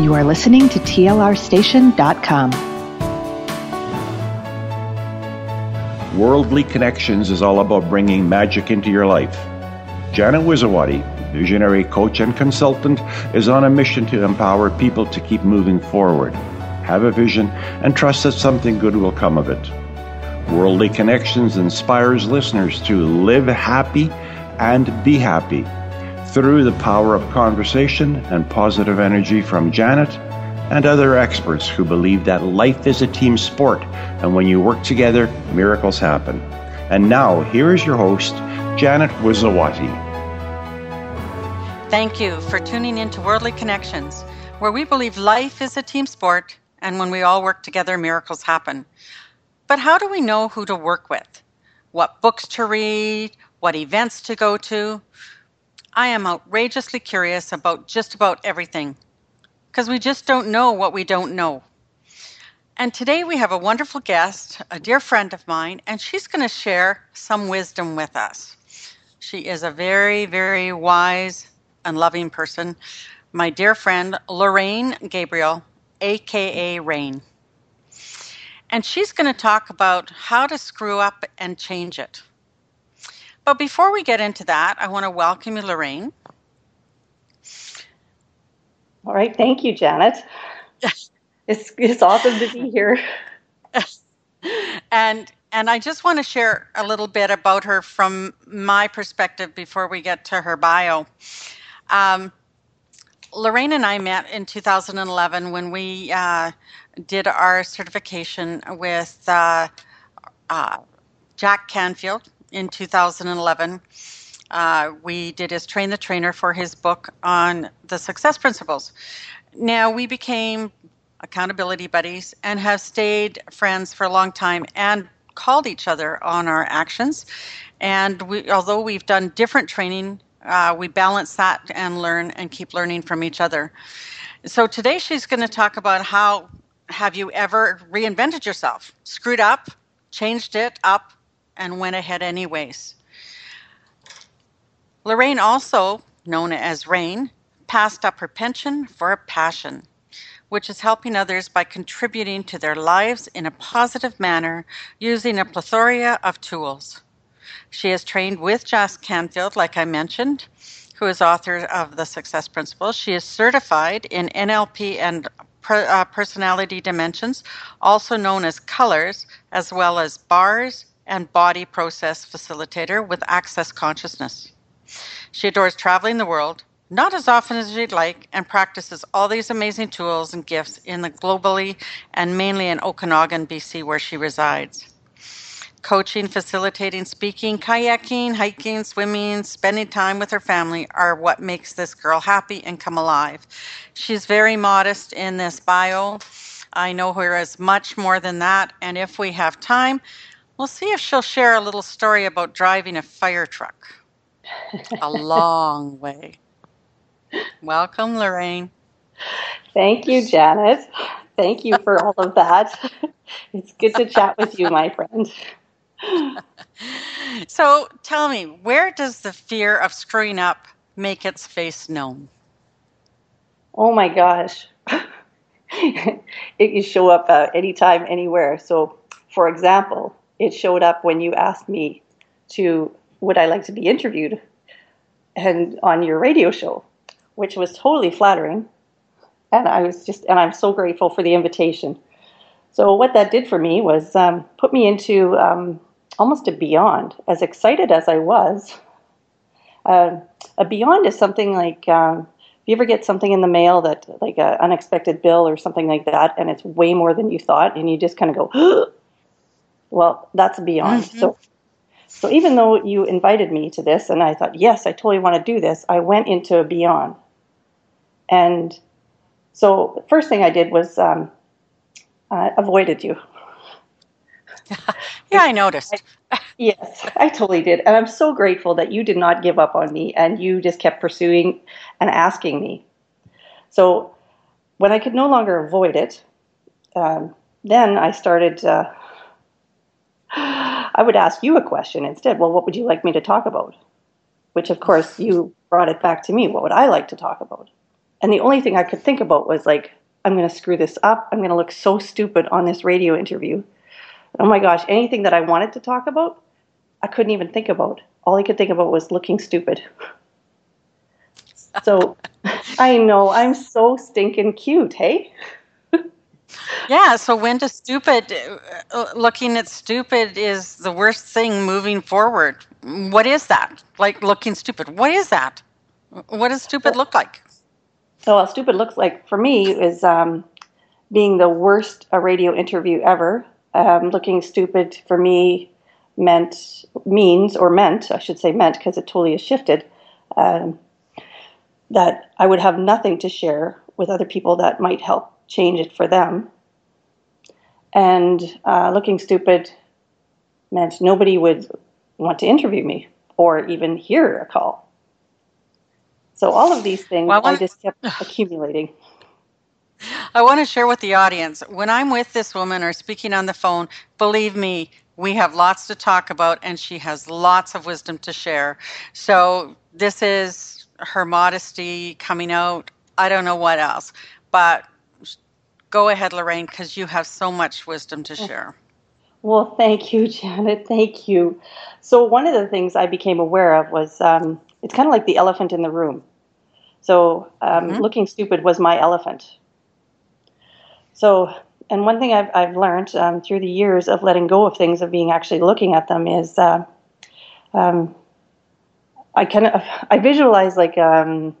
You are listening to TLRstation.com. Worldly Connektions is all about bringing magic into your life. Janet Wiszowaty, visionary coach and consultant, is on a mission to empower people to keep moving forward, have a vision, and trust that something good will come of it. Worldly Connektions inspires listeners to live happy and be happy through the power of conversation and positive energy from Janet and other experts who believe that life is a team sport and when you work together, miracles happen. And now, here is your host, Janet Wiszowaty. Thank you for tuning in to Worldly Connektions, where we believe life is a team sport and when we all work together, miracles happen. But how do we know who to work with? What books to read? What events to go to? I am outrageously curious about just about everything because we just don't know what we don't know. And today we have a wonderful guest, a dear friend of mine, and she's going to share some wisdom with us. She is a very, very wise and loving person. My dear friend, Lorraine Gabriel, aka Rain. And she's going to talk about how to screw up and change it. But before we get into that, I want to welcome you, Lorraine. All right. Thank you, Janet. it's, it's awesome to be here. and and I just want to share a little bit about her from my perspective before we get to her bio. Um, Lorraine and I met in 2011 when we uh, did our certification with uh, uh, Jack Canfield in 2011. Uh, we did his train the trainer for his book on the success principles. Now we became accountability buddies and have stayed friends for a long time and called each other on our actions. And we, although we've done different training, uh, we balance that and learn and keep learning from each other. So today she's going to talk about how have you ever reinvented yourself, screwed up, changed it up, and went ahead anyways. Lorraine, also known as Rain, passed up her pension for a passion, which is helping others by contributing to their lives in a positive manner using a plethora of tools. She has trained with Jack Canfield, like I mentioned, who is author of The Success Principles. She is certified in NLP and uh, personality dimensions, also known as colors, as well as bars, and body process facilitator with Access Consciousness. She adores traveling the world, not as often as she'd like, and practices all these amazing tools and gifts in the globally and mainly in Okanagan, BC, where she resides. Coaching, facilitating, speaking, kayaking, hiking, swimming, spending time with her family are what makes this girl happy and come alive. She's very modest in this bio. I know her as much more than that, and if we have time, We'll see if she'll share a little story about driving a fire truck. a long way. Welcome, Lorraine. Thank you, Janet. Thank you for all of that. It's good to chat with you, my friend. So tell me, where does the fear of screwing up make its face known? Oh my gosh. it can show up uh, anytime, anywhere. So, for example, it showed up when you asked me to would I like to be interviewed and on your radio show, which was totally flattering. And I was just, and I'm so grateful for the invitation. So what that did for me was um, put me into um, almost a beyond. As excited as I was, uh, a beyond is something like um, if you ever get something in the mail that like an unexpected bill or something like that, and it's way more than you thought, and you just kind of go, Well, that's beyond. Mm-hmm. So, so even though you invited me to this, and I thought, yes, I totally want to do this, I went into a beyond. And so, the first thing I did was um, uh, avoided you. yeah, I noticed. I, yes, I totally did. And I'm so grateful that you did not give up on me and you just kept pursuing and asking me. So when I could no longer avoid it, um, then I started uh, I would ask you a question instead. Well, what would you like me to talk about? Which, of course, you brought it back to me. What would I like to talk about? and the only thing I could think about was like, I'm going to screw this up. I'm going to look so stupid on this radio interview. Oh my gosh, anything that I wanted to talk about, I couldn't even think about. All I could think about was looking stupid. So I know I'm so stinking cute, hey? Yeah, so when does stupid, uh, looking at stupid is the worst thing moving forward. What is that? Like looking stupid. What is that? What does stupid look like? So, what stupid looks like for me is um, being the worst a radio interview ever. Um, looking stupid for me meant means or meant I should say meant because it totally has shifted. Um, that I would have nothing to share with other people that might help change it for them. And uh, looking stupid meant nobody would want to interview me or even hear a call. So all of these things well, I, wanna, I just kept accumulating. I want to share with the audience when I'm with this woman or speaking on the phone, believe me, we have lots to talk about and she has lots of wisdom to share. So this is her modesty coming out. I don't know what else. But go ahead, Lorraine, because you have so much wisdom to share. Well, thank you, Janet. Thank you. So, one of the things I became aware of was um, it's kind of like the elephant in the room. So, um, mm-hmm. looking stupid was my elephant. So, and one thing I've, I've learned um, through the years of letting go of things, of being actually looking at them, is uh, um, I kind of I visualize like um,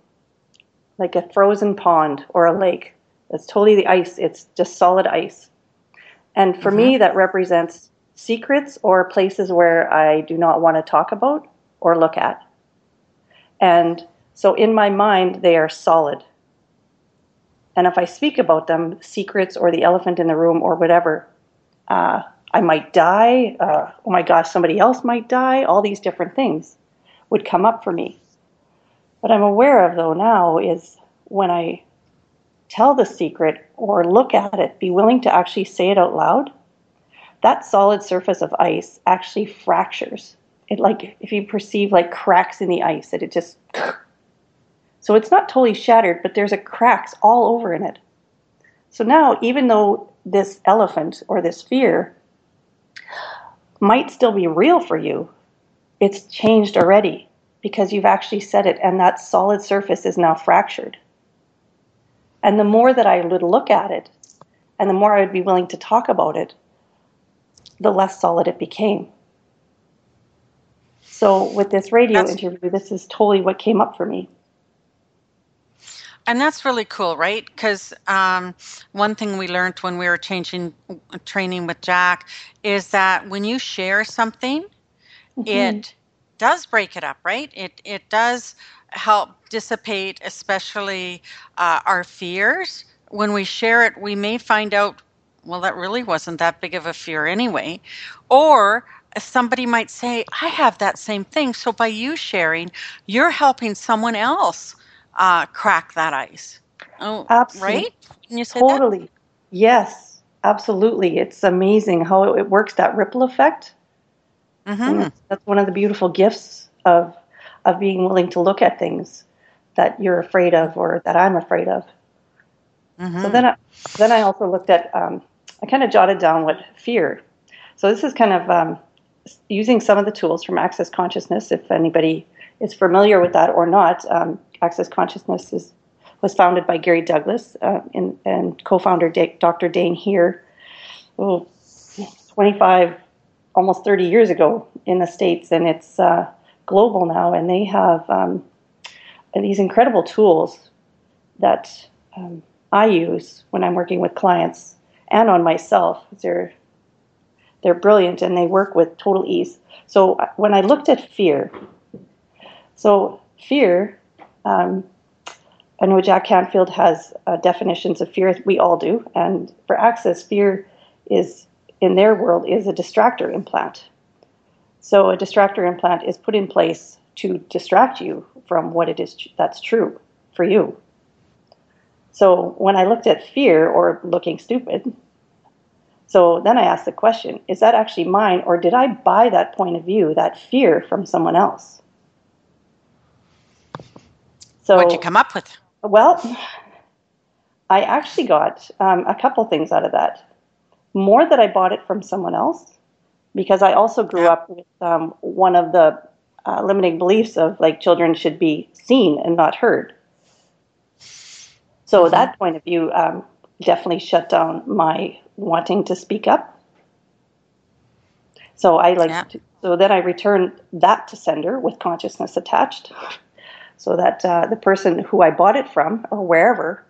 like a frozen pond or a lake. It's totally the ice. It's just solid ice. And for mm-hmm. me, that represents secrets or places where I do not want to talk about or look at. And so in my mind, they are solid. And if I speak about them, secrets or the elephant in the room or whatever, uh, I might die. Uh, oh my gosh, somebody else might die. All these different things would come up for me. What I'm aware of, though, now is when I tell the secret or look at it, be willing to actually say it out loud, that solid surface of ice actually fractures. It like if you perceive like cracks in the ice, that it just so it's not totally shattered, but there's a cracks all over in it. So now, even though this elephant or this fear might still be real for you, it's changed already because you've actually said it, and that solid surface is now fractured. And the more that I would look at it, and the more I would be willing to talk about it, the less solid it became. So, with this radio that's, interview, this is totally what came up for me. And that's really cool, right? Because um, one thing we learned when we were changing training with Jack is that when you share something, mm-hmm. it does break it up, right? It it does help dissipate, especially uh, our fears. When we share it, we may find out, well, that really wasn't that big of a fear anyway, or somebody might say, I have that same thing. So by you sharing, you're helping someone else uh, crack that ice. Oh, absolutely. Right? Can you say totally. That? Yes, absolutely. It's amazing how it works. That ripple effect Mm-hmm. That's one of the beautiful gifts of of being willing to look at things that you're afraid of or that I'm afraid of. Mm-hmm. So then, I, then I also looked at. Um, I kind of jotted down what fear. So this is kind of um, using some of the tools from Access Consciousness. If anybody is familiar with that or not, um, Access Consciousness is was founded by Gary Douglas uh, and, and co-founder Dr. Dain Heer. Oh, 25 almost 30 years ago in the States, and it's uh, global now. And they have um, these incredible tools that um, I use when I'm working with clients and on myself. They're they're brilliant and they work with total ease. So uh, when I looked at fear, so fear, um, I know Jack Canfield has uh, definitions of fear. We all do, and for Access, fear is in their world is a distractor implant. So a distractor implant is put in place to distract you from what it is that's true for you. So when I looked at fear or looking stupid, so then I asked the question, is that actually mine or did I buy that point of view, that fear from someone else? So What'd you come up with? Well, I actually got um, a couple things out of that. More that I bought it from someone else, because I also grew Yeah. up with um, one of the uh, limiting beliefs of like children should be seen and not heard. So that point of view um, definitely shut down my wanting to speak up. So I like Yeah. to, so then I returned that to sender with consciousness attached, so that uh, the person who I bought it from or wherever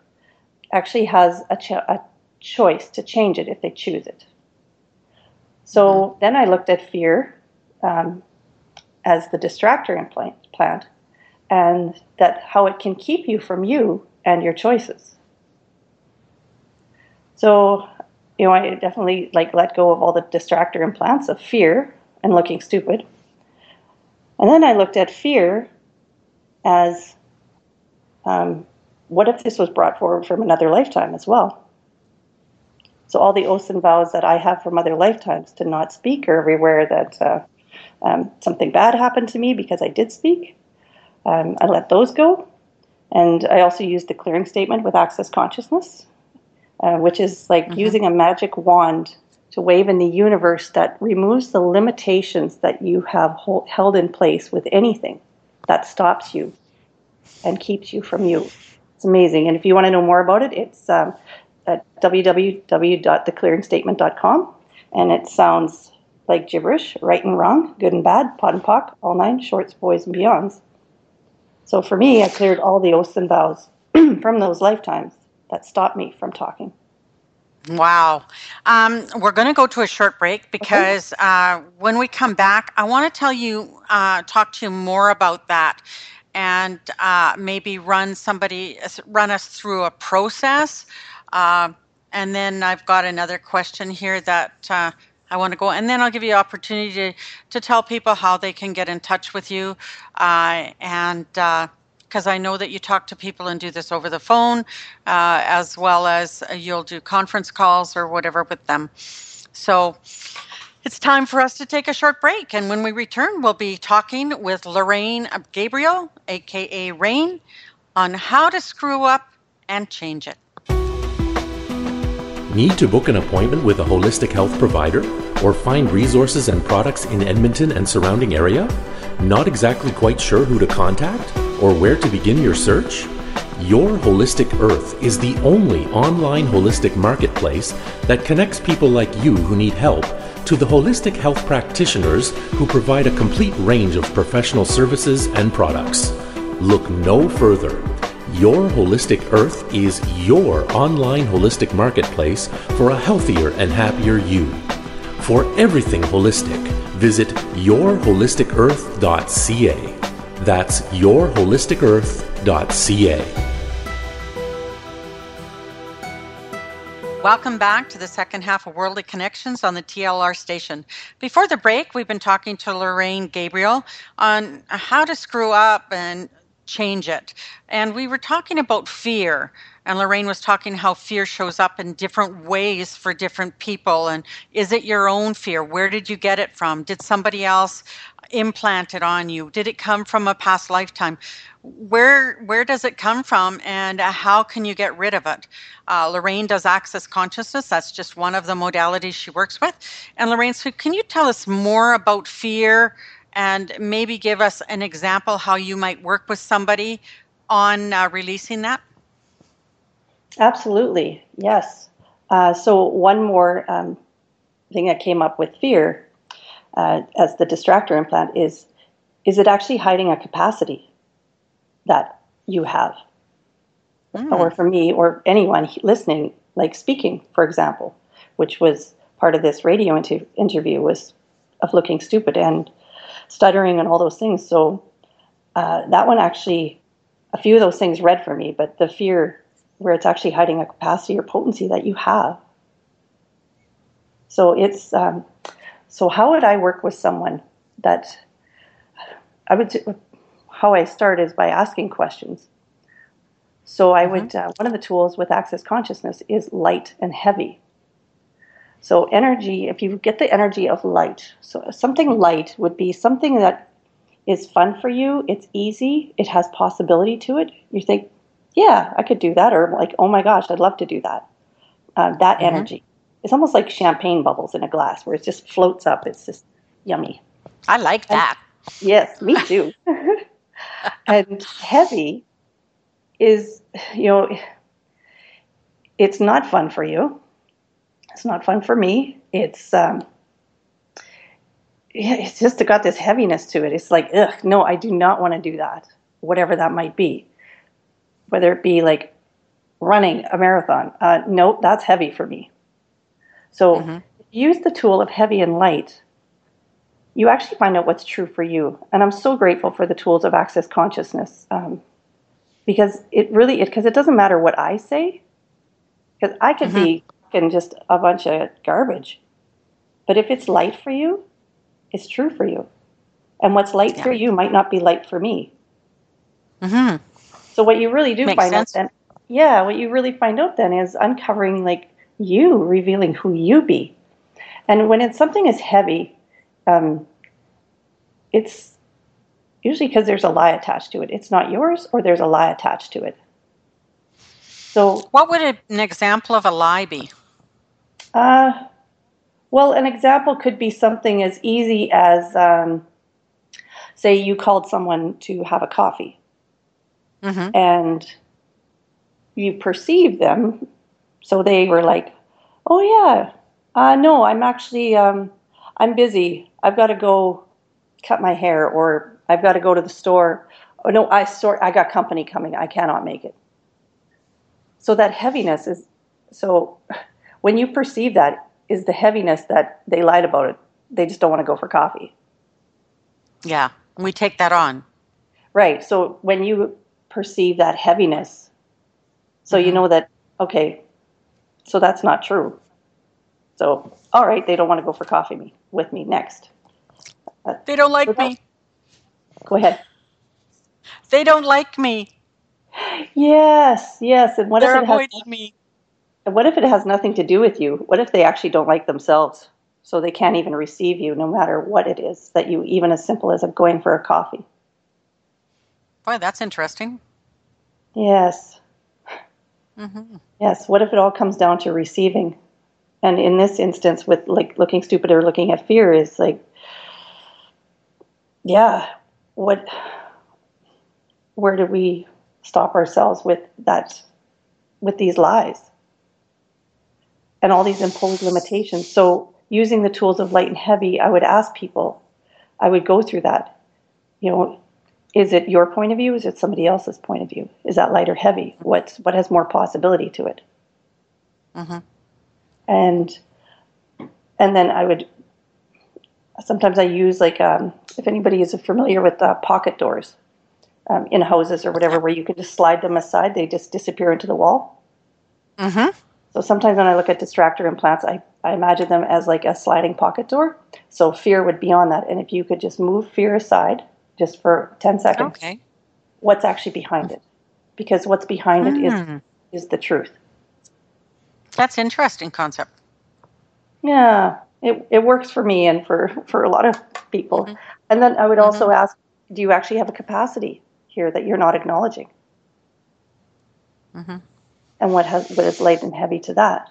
actually has a, cho- a choice to change it if they choose it. So then I looked at fear um, as the distractor implant, plant, and that how it can keep you from you and your choices. So, you know, I definitely like let go of all the distractor implants of fear and looking stupid. And then I looked at fear as um, what if this was brought forward from another lifetime as well? So all the oaths and vows that I have from other lifetimes to not speak or everywhere that uh, um, something bad happened to me because I did speak, um, I let those go. And I also used the clearing statement with access consciousness, uh, which is like using a magic wand to wave in the universe that removes the limitations that you have hol- held in place with anything that stops you and keeps you from you. It's amazing. And if you want to know more about it, it's um, at www.theclearingstatement.com. And it sounds like gibberish, right and wrong, good and bad, POD and POC, all nine, shorts, boys, and beyonds. So for me, I cleared all the oaths and vows from those lifetimes that stopped me from talking. Wow. Um, we're going to go to a short break because uh, when we come back, I want to tell you, uh, talk to you more about that and uh, maybe run somebody, run us through a process. Uh, and then I've got another question here that uh, I want to go, and then I'll give you opportunity to, to tell people how they can get in touch with you. Uh, and because I know that you talk to people and do this over the phone, uh, as well as uh, you'll do conference calls or whatever with them. So it's time for us to take a short break. And when we return, we'll be talking with Lorraine Gabriel, aka Rain, on how to screw up and change it. Need to book an appointment with a holistic health provider or find resources and products in Edmonton and surrounding area? Not exactly quite sure who to contact or where to begin your search? Your Holistic Earth is the only online holistic marketplace that connects people like you who need help to the holistic health practitioners who provide a complete range of professional services and products. Look no further. Your Holistic Earth is your online holistic marketplace for a healthier and happier you. For everything holistic, visit yourholisticearth.ca. That's yourholisticearth.ca. Welcome back to the second half of Worldly Connektions on the TLR station. Before the break, we've been talking to Lorraine Gabriel on how to screw up and change it. And we were talking about fear. And Lorraine was talking how fear shows up in different ways for different people. And is it your own fear? Where did you get it from? Did somebody else implant it on you? Did it come from a past lifetime? Where where does it come from, and how can you get rid of it? Uh, Lorraine does access consciousness. That's just one of the modalities she works with. And Lorraine, so can you tell us more about fear? And maybe give us an example how you might work with somebody on uh, releasing that? Absolutely, yes. Uh, so, one more um, thing that came up with fear uh, as the distractor implant is is it actually hiding a capacity that you have? Mm. Or for me, or anyone listening, like speaking, for example, which was part of this radio inter- interview, was of looking stupid and stuttering and all those things. So uh, that one actually, a few of those things read for me, but the fear where it's actually hiding a capacity or potency that you have. So it's um, so how would I work with someone that I would how I start is by asking questions. So I mm-hmm. would uh, one of the tools with access consciousness is light and heavy. So energy, if you get the energy of light, so something light would be something that is fun for you, it's easy, it has possibility to it. You think yeah, I could do that, or like, oh my gosh, I'd love to do that. Uh, that mm-hmm. energy. It's almost like champagne bubbles in a glass where it just floats up. It's just yummy. I like that. And, yes, me too. and heavy is, you know, it's not fun for you. It's not fun for me. It's um, it's just got this heaviness to it. It's like, ugh, no, I do not want to do that, whatever that might be. Whether it be like running a marathon, uh, no, that's heavy for me. So mm-hmm. use the tool of heavy and light. You actually find out what's true for you. And I'm so grateful for the tools of access consciousness um, because it really, because it, it, doesn't matter what I say, because I could mm-hmm. be just a bunch of garbage. But if it's light for you, it's true for you. And what's light yeah. for you might not be light for me. Mm-hmm. So what you really do Makes find sense. out then, yeah, what you really find out then is uncovering like you, revealing who you be. And when it's something is heavy, um, it's usually because there's a lie attached to it. It's not yours, or there's a lie attached to it. So, what would an example of a lie be? Uh, well, an example could be something as easy as, um, say, you called someone to have a coffee, mm-hmm. and you perceive them, so they were like, "Oh yeah, uh, no, I'm actually, um, I'm busy. I've got to go cut my hair, or I've got to go to the store. Oh no, I sort, I got company coming. I cannot make it." So that heaviness is so when you perceive that is the heaviness that they lied about it. They just don't want to go for coffee. Yeah, we take that on. Right. So when you perceive that heaviness, so mm-hmm. you know that, okay, so that's not true. So, all right, they don't want to go for coffee me, with me next. Uh, they don't like me. Go ahead. They don't like me. Yes, yes. And what They're if it avoiding has, me? And what if it has nothing to do with you? What if they actually don't like themselves? So they can't even receive you no matter what it is that you, even as simple as going for a coffee. Boy, that's interesting. Yes. Mm-hmm. Yes. What if it all comes down to receiving? And in this instance, with like looking stupid or looking at fear, is like, yeah, what, where do we stop ourselves with that, with these lies? And all these imposed limitations. So using the tools of light and heavy, I would ask people, I would go through that. You know, is it your point of view? Is it somebody else's point of view? Is that light or heavy? What's what has more possibility to it? Mm-hmm. And and then I would sometimes I use like um, if anybody is familiar with uh, pocket doors um, in houses or whatever, where you can just slide them aside, they just disappear into the wall. Mm-hmm. So sometimes when I look at distractor implants, I, I imagine them as like a sliding pocket door. So fear would be on that. And if you could just move fear aside just for 10 seconds, okay. what's actually behind it? Because what's behind mm. it is, hmm. is the truth. That's interesting concept. Yeah, it, it works for me and for, for a lot of people. Mm-hmm. And then I would also mm-hmm. ask, do you actually have a capacity here that you're not acknowledging? Mm-hmm and what has what is light and heavy to that.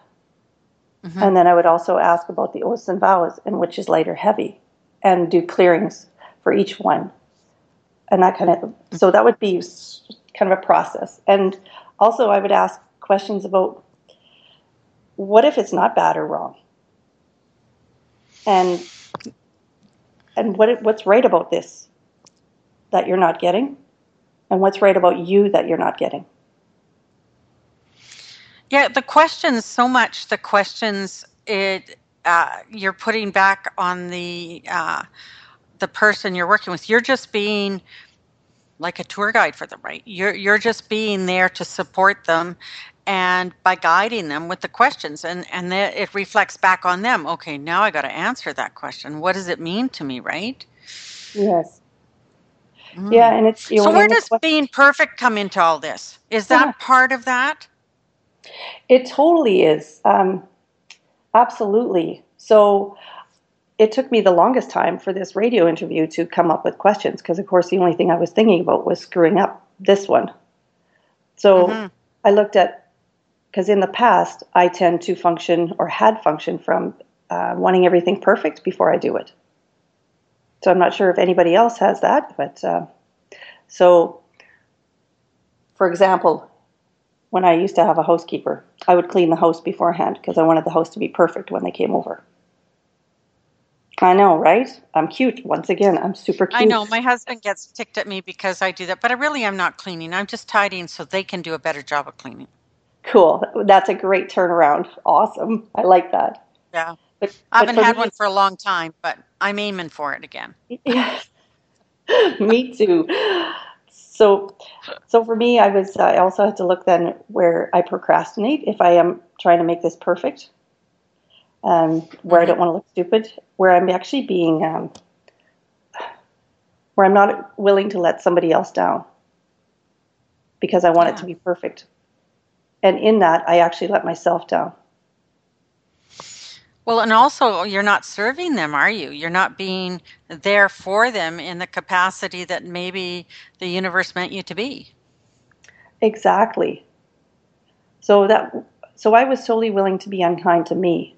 Mm-hmm. And then I would also ask about the oaths and vows and which is light or heavy, and do clearings for each one, and that kind of. So that would be kind of a process. And also, I would ask questions about what if it's not bad or wrong, and and what what's right about this that you're not getting, and what's right about you that you're not getting. Yeah, the questions so much. The questions it uh, you're putting back on the uh, the person you're working with. You're just being like a tour guide for them, right? You're you're just being there to support them, and by guiding them with the questions, and and the, it reflects back on them. Okay, now I got to answer that question. What does it mean to me, right? Yes. Mm. Yeah, and it's so. Where does being perfect come into all this? Is that yeah. part of that? It totally is. Um, absolutely. So it took me the longest time for this radio interview to come up with questions because, of course, the only thing I was thinking about was screwing up this one. So mm-hmm. I looked at, because in the past, I tend to function or had functioned from uh, wanting everything perfect before I do it. So I'm not sure if anybody else has that, but uh, so, for example, when I used to have a housekeeper, I would clean the house beforehand because I wanted the house to be perfect when they came over. I know, right? I'm cute. Once again, I'm super cute. I know. My husband gets ticked at me because I do that, but I really am not cleaning. I'm just tidying so they can do a better job of cleaning. Cool. That's a great turnaround. Awesome. I like that. Yeah. But, I haven't had me, one for a long time, but I'm aiming for it again. Yes. me too. So, so for me, I was. I also had to look then where I procrastinate if I am trying to make this perfect um, where mm-hmm. I don't want to look stupid, where I'm actually being, um, where I'm not willing to let somebody else down because I want yeah. it to be perfect. And in that, I actually let myself down. Well, and also, you're not serving them, are you? You're not being there for them in the capacity that maybe the universe meant you to be. Exactly. So that so I was solely willing to be unkind to me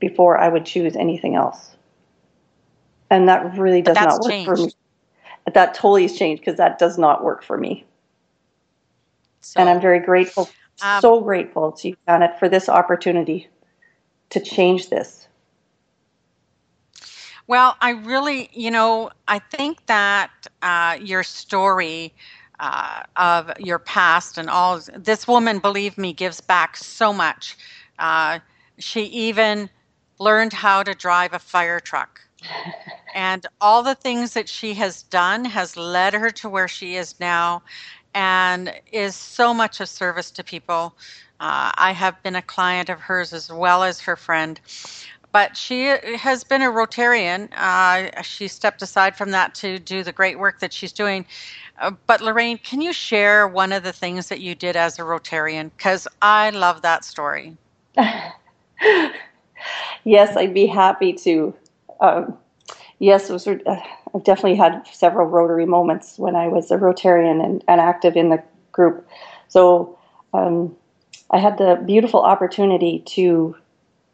before I would choose anything else. And that really does not work changed. for me. That totally has changed because that does not work for me. So, and I'm very grateful, um, so grateful to you, Janet, for this opportunity to change this. Well, I really, you know, I think that uh, your story uh, of your past and all this woman, believe me, gives back so much. Uh, she even learned how to drive a fire truck. and all the things that she has done has led her to where she is now and is so much of service to people. Uh, I have been a client of hers as well as her friend. But she has been a Rotarian. Uh, she stepped aside from that to do the great work that she's doing. Uh, but Lorraine, can you share one of the things that you did as a Rotarian? Because I love that story. yes, I'd be happy to. Um, yes, was, uh, I've definitely had several Rotary moments when I was a Rotarian and, and active in the group. So um, I had the beautiful opportunity to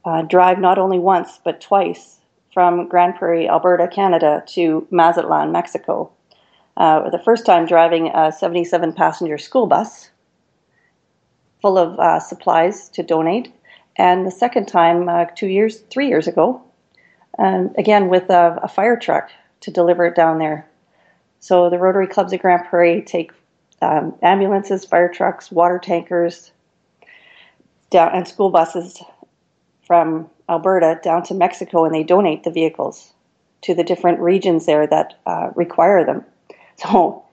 uh, drive not only once but twice from Grande Prairie, Alberta, Canada to Mazatlan, Mexico. Uh, the first time driving a 77 passenger school bus full of uh, supplies to donate, and the second time, uh, two years, three years ago, um, again with a, a, fire truck to deliver it down there. So the Rotary Clubs of Grande Prairie take um, ambulances, fire trucks, water tankers, down and school buses from Alberta down to Mexico, and they donate the vehicles to the different regions there that uh, require them. So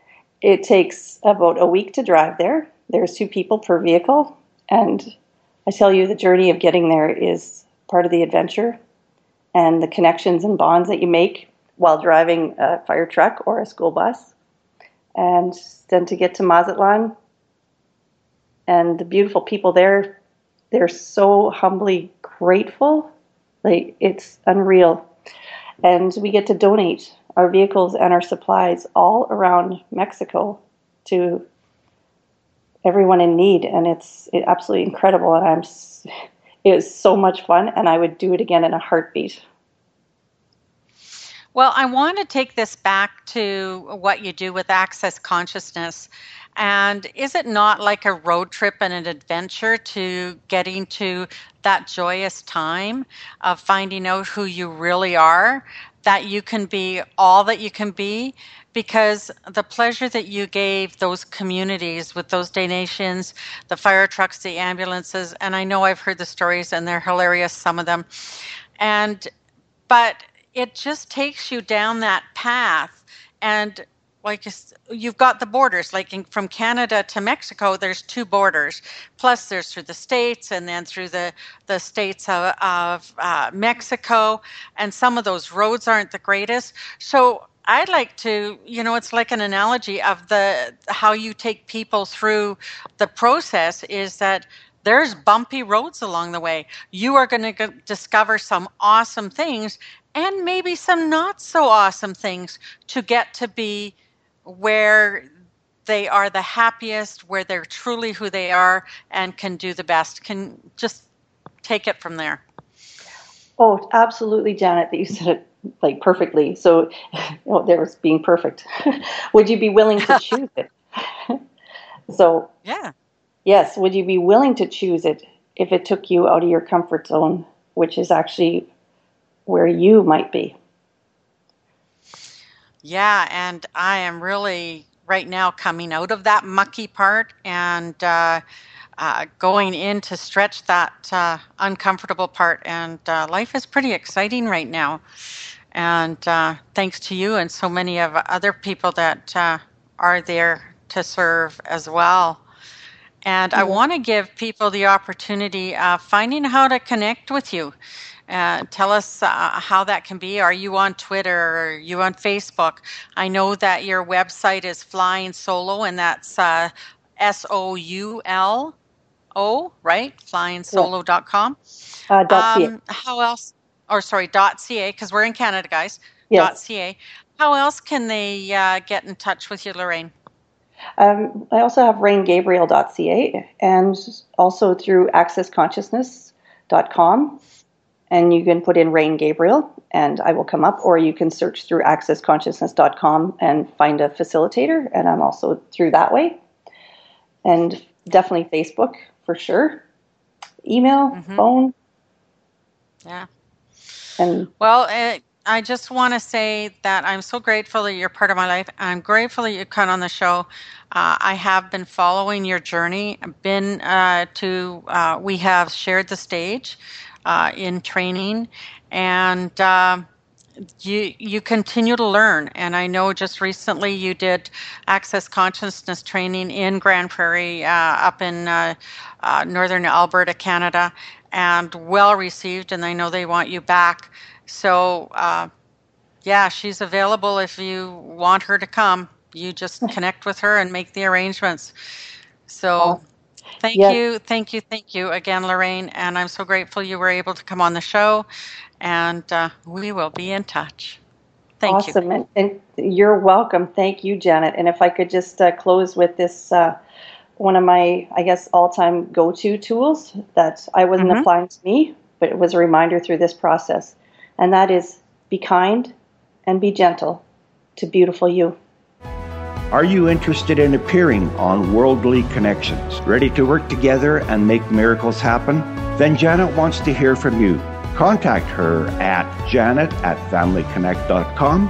it takes about a week to drive there. There's two people per vehicle, and I tell you, the journey of getting there is part of the adventure and the connections and bonds that you make while driving a fire truck or a school bus. And then to get to Mazatlan and the beautiful people there, they're so humbly grateful. Like it's unreal. And we get to donate our vehicles and our supplies all around Mexico to everyone in need, and it's it, absolutely incredible. And I'm it was so much fun, and I would do it again in a heartbeat. Well, I want to take this back to what you do with access consciousness. And is it not like a road trip and an adventure to getting to that joyous time of finding out who you really are, that you can be all that you can be? because the pleasure that you gave those communities with those donations, the fire trucks, the ambulances, and I know I've heard the stories and they're hilarious, some of them. And, but it just takes you down that path. And like you've got the borders, like in, from Canada to Mexico, there's two borders. Plus, there's through the states, and then through the the states of, of uh, Mexico, and some of those roads aren't the greatest. So I'd like to, you know, it's like an analogy of the how you take people through the process is that there's bumpy roads along the way. You are going to discover some awesome things and maybe some not so awesome things to get to be where they are the happiest, where they're truly who they are and can do the best. Can just take it from there. Oh, absolutely, Janet, that you said it like perfectly. So, oh, there was being perfect. would you be willing to choose it? so, yeah. Yes, would you be willing to choose it if it took you out of your comfort zone, which is actually where you might be? Yeah, and I am really right now coming out of that mucky part and uh, uh, going in to stretch that uh, uncomfortable part. And uh, life is pretty exciting right now. And uh, thanks to you and so many of other people that uh, are there to serve as well. And I want to give people the opportunity of finding how to connect with you. Uh, tell us uh, how that can be. Are you on Twitter? Are you on Facebook? I know that your website is Flying Soulo, and that's uh, S O U L O, right? FlyingSoulo.com. Uh, dot um, how else? Or sorry, dot .ca, because we're in Canada, guys. Yes. Dot .ca. How else can they uh, get in touch with you, Lorraine? Um, I also have raingabriel.ca and also through accessconsciousness.com and you can put in Rain Gabriel and I will come up, or you can search through accessconsciousness.com and find a facilitator, and I'm also through that way. And definitely Facebook for sure. Email, mm-hmm. phone. Yeah. And well, uh, I just want to say that I'm so grateful that you're part of my life. I'm grateful that you come on the show. Uh, I have been following your journey. Been uh, to uh, we have shared the stage uh, in training, and uh, you you continue to learn. And I know just recently you did access consciousness training in Grande Prairie, uh, up in uh, uh, northern Alberta, Canada, and well received. And I know they want you back. So uh, yeah, she's available if you want her to come. You just connect with her and make the arrangements. So. Thank yes. you, thank you, thank you again, Lorraine. And I'm so grateful you were able to come on the show. And uh, we will be in touch. Thank awesome. you. And, and you're welcome. Thank you, Janet. And if I could just uh, close with this uh, one of my, I guess, all time go to tools that I wasn't mm-hmm. applying to me, but it was a reminder through this process. And that is be kind and be gentle to beautiful you. Are you interested in appearing on Worldly Connektions? Ready to work together and make miracles happen? Then Janet wants to hear from you. Contact her at janet at familyconnekt.com.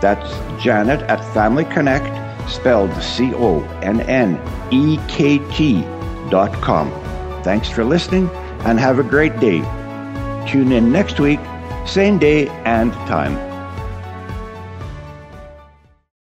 That's janet at familyconnekt, spelled C O N N E K T dot com. Thanks for listening and have a great day. Tune in next week, same day and time.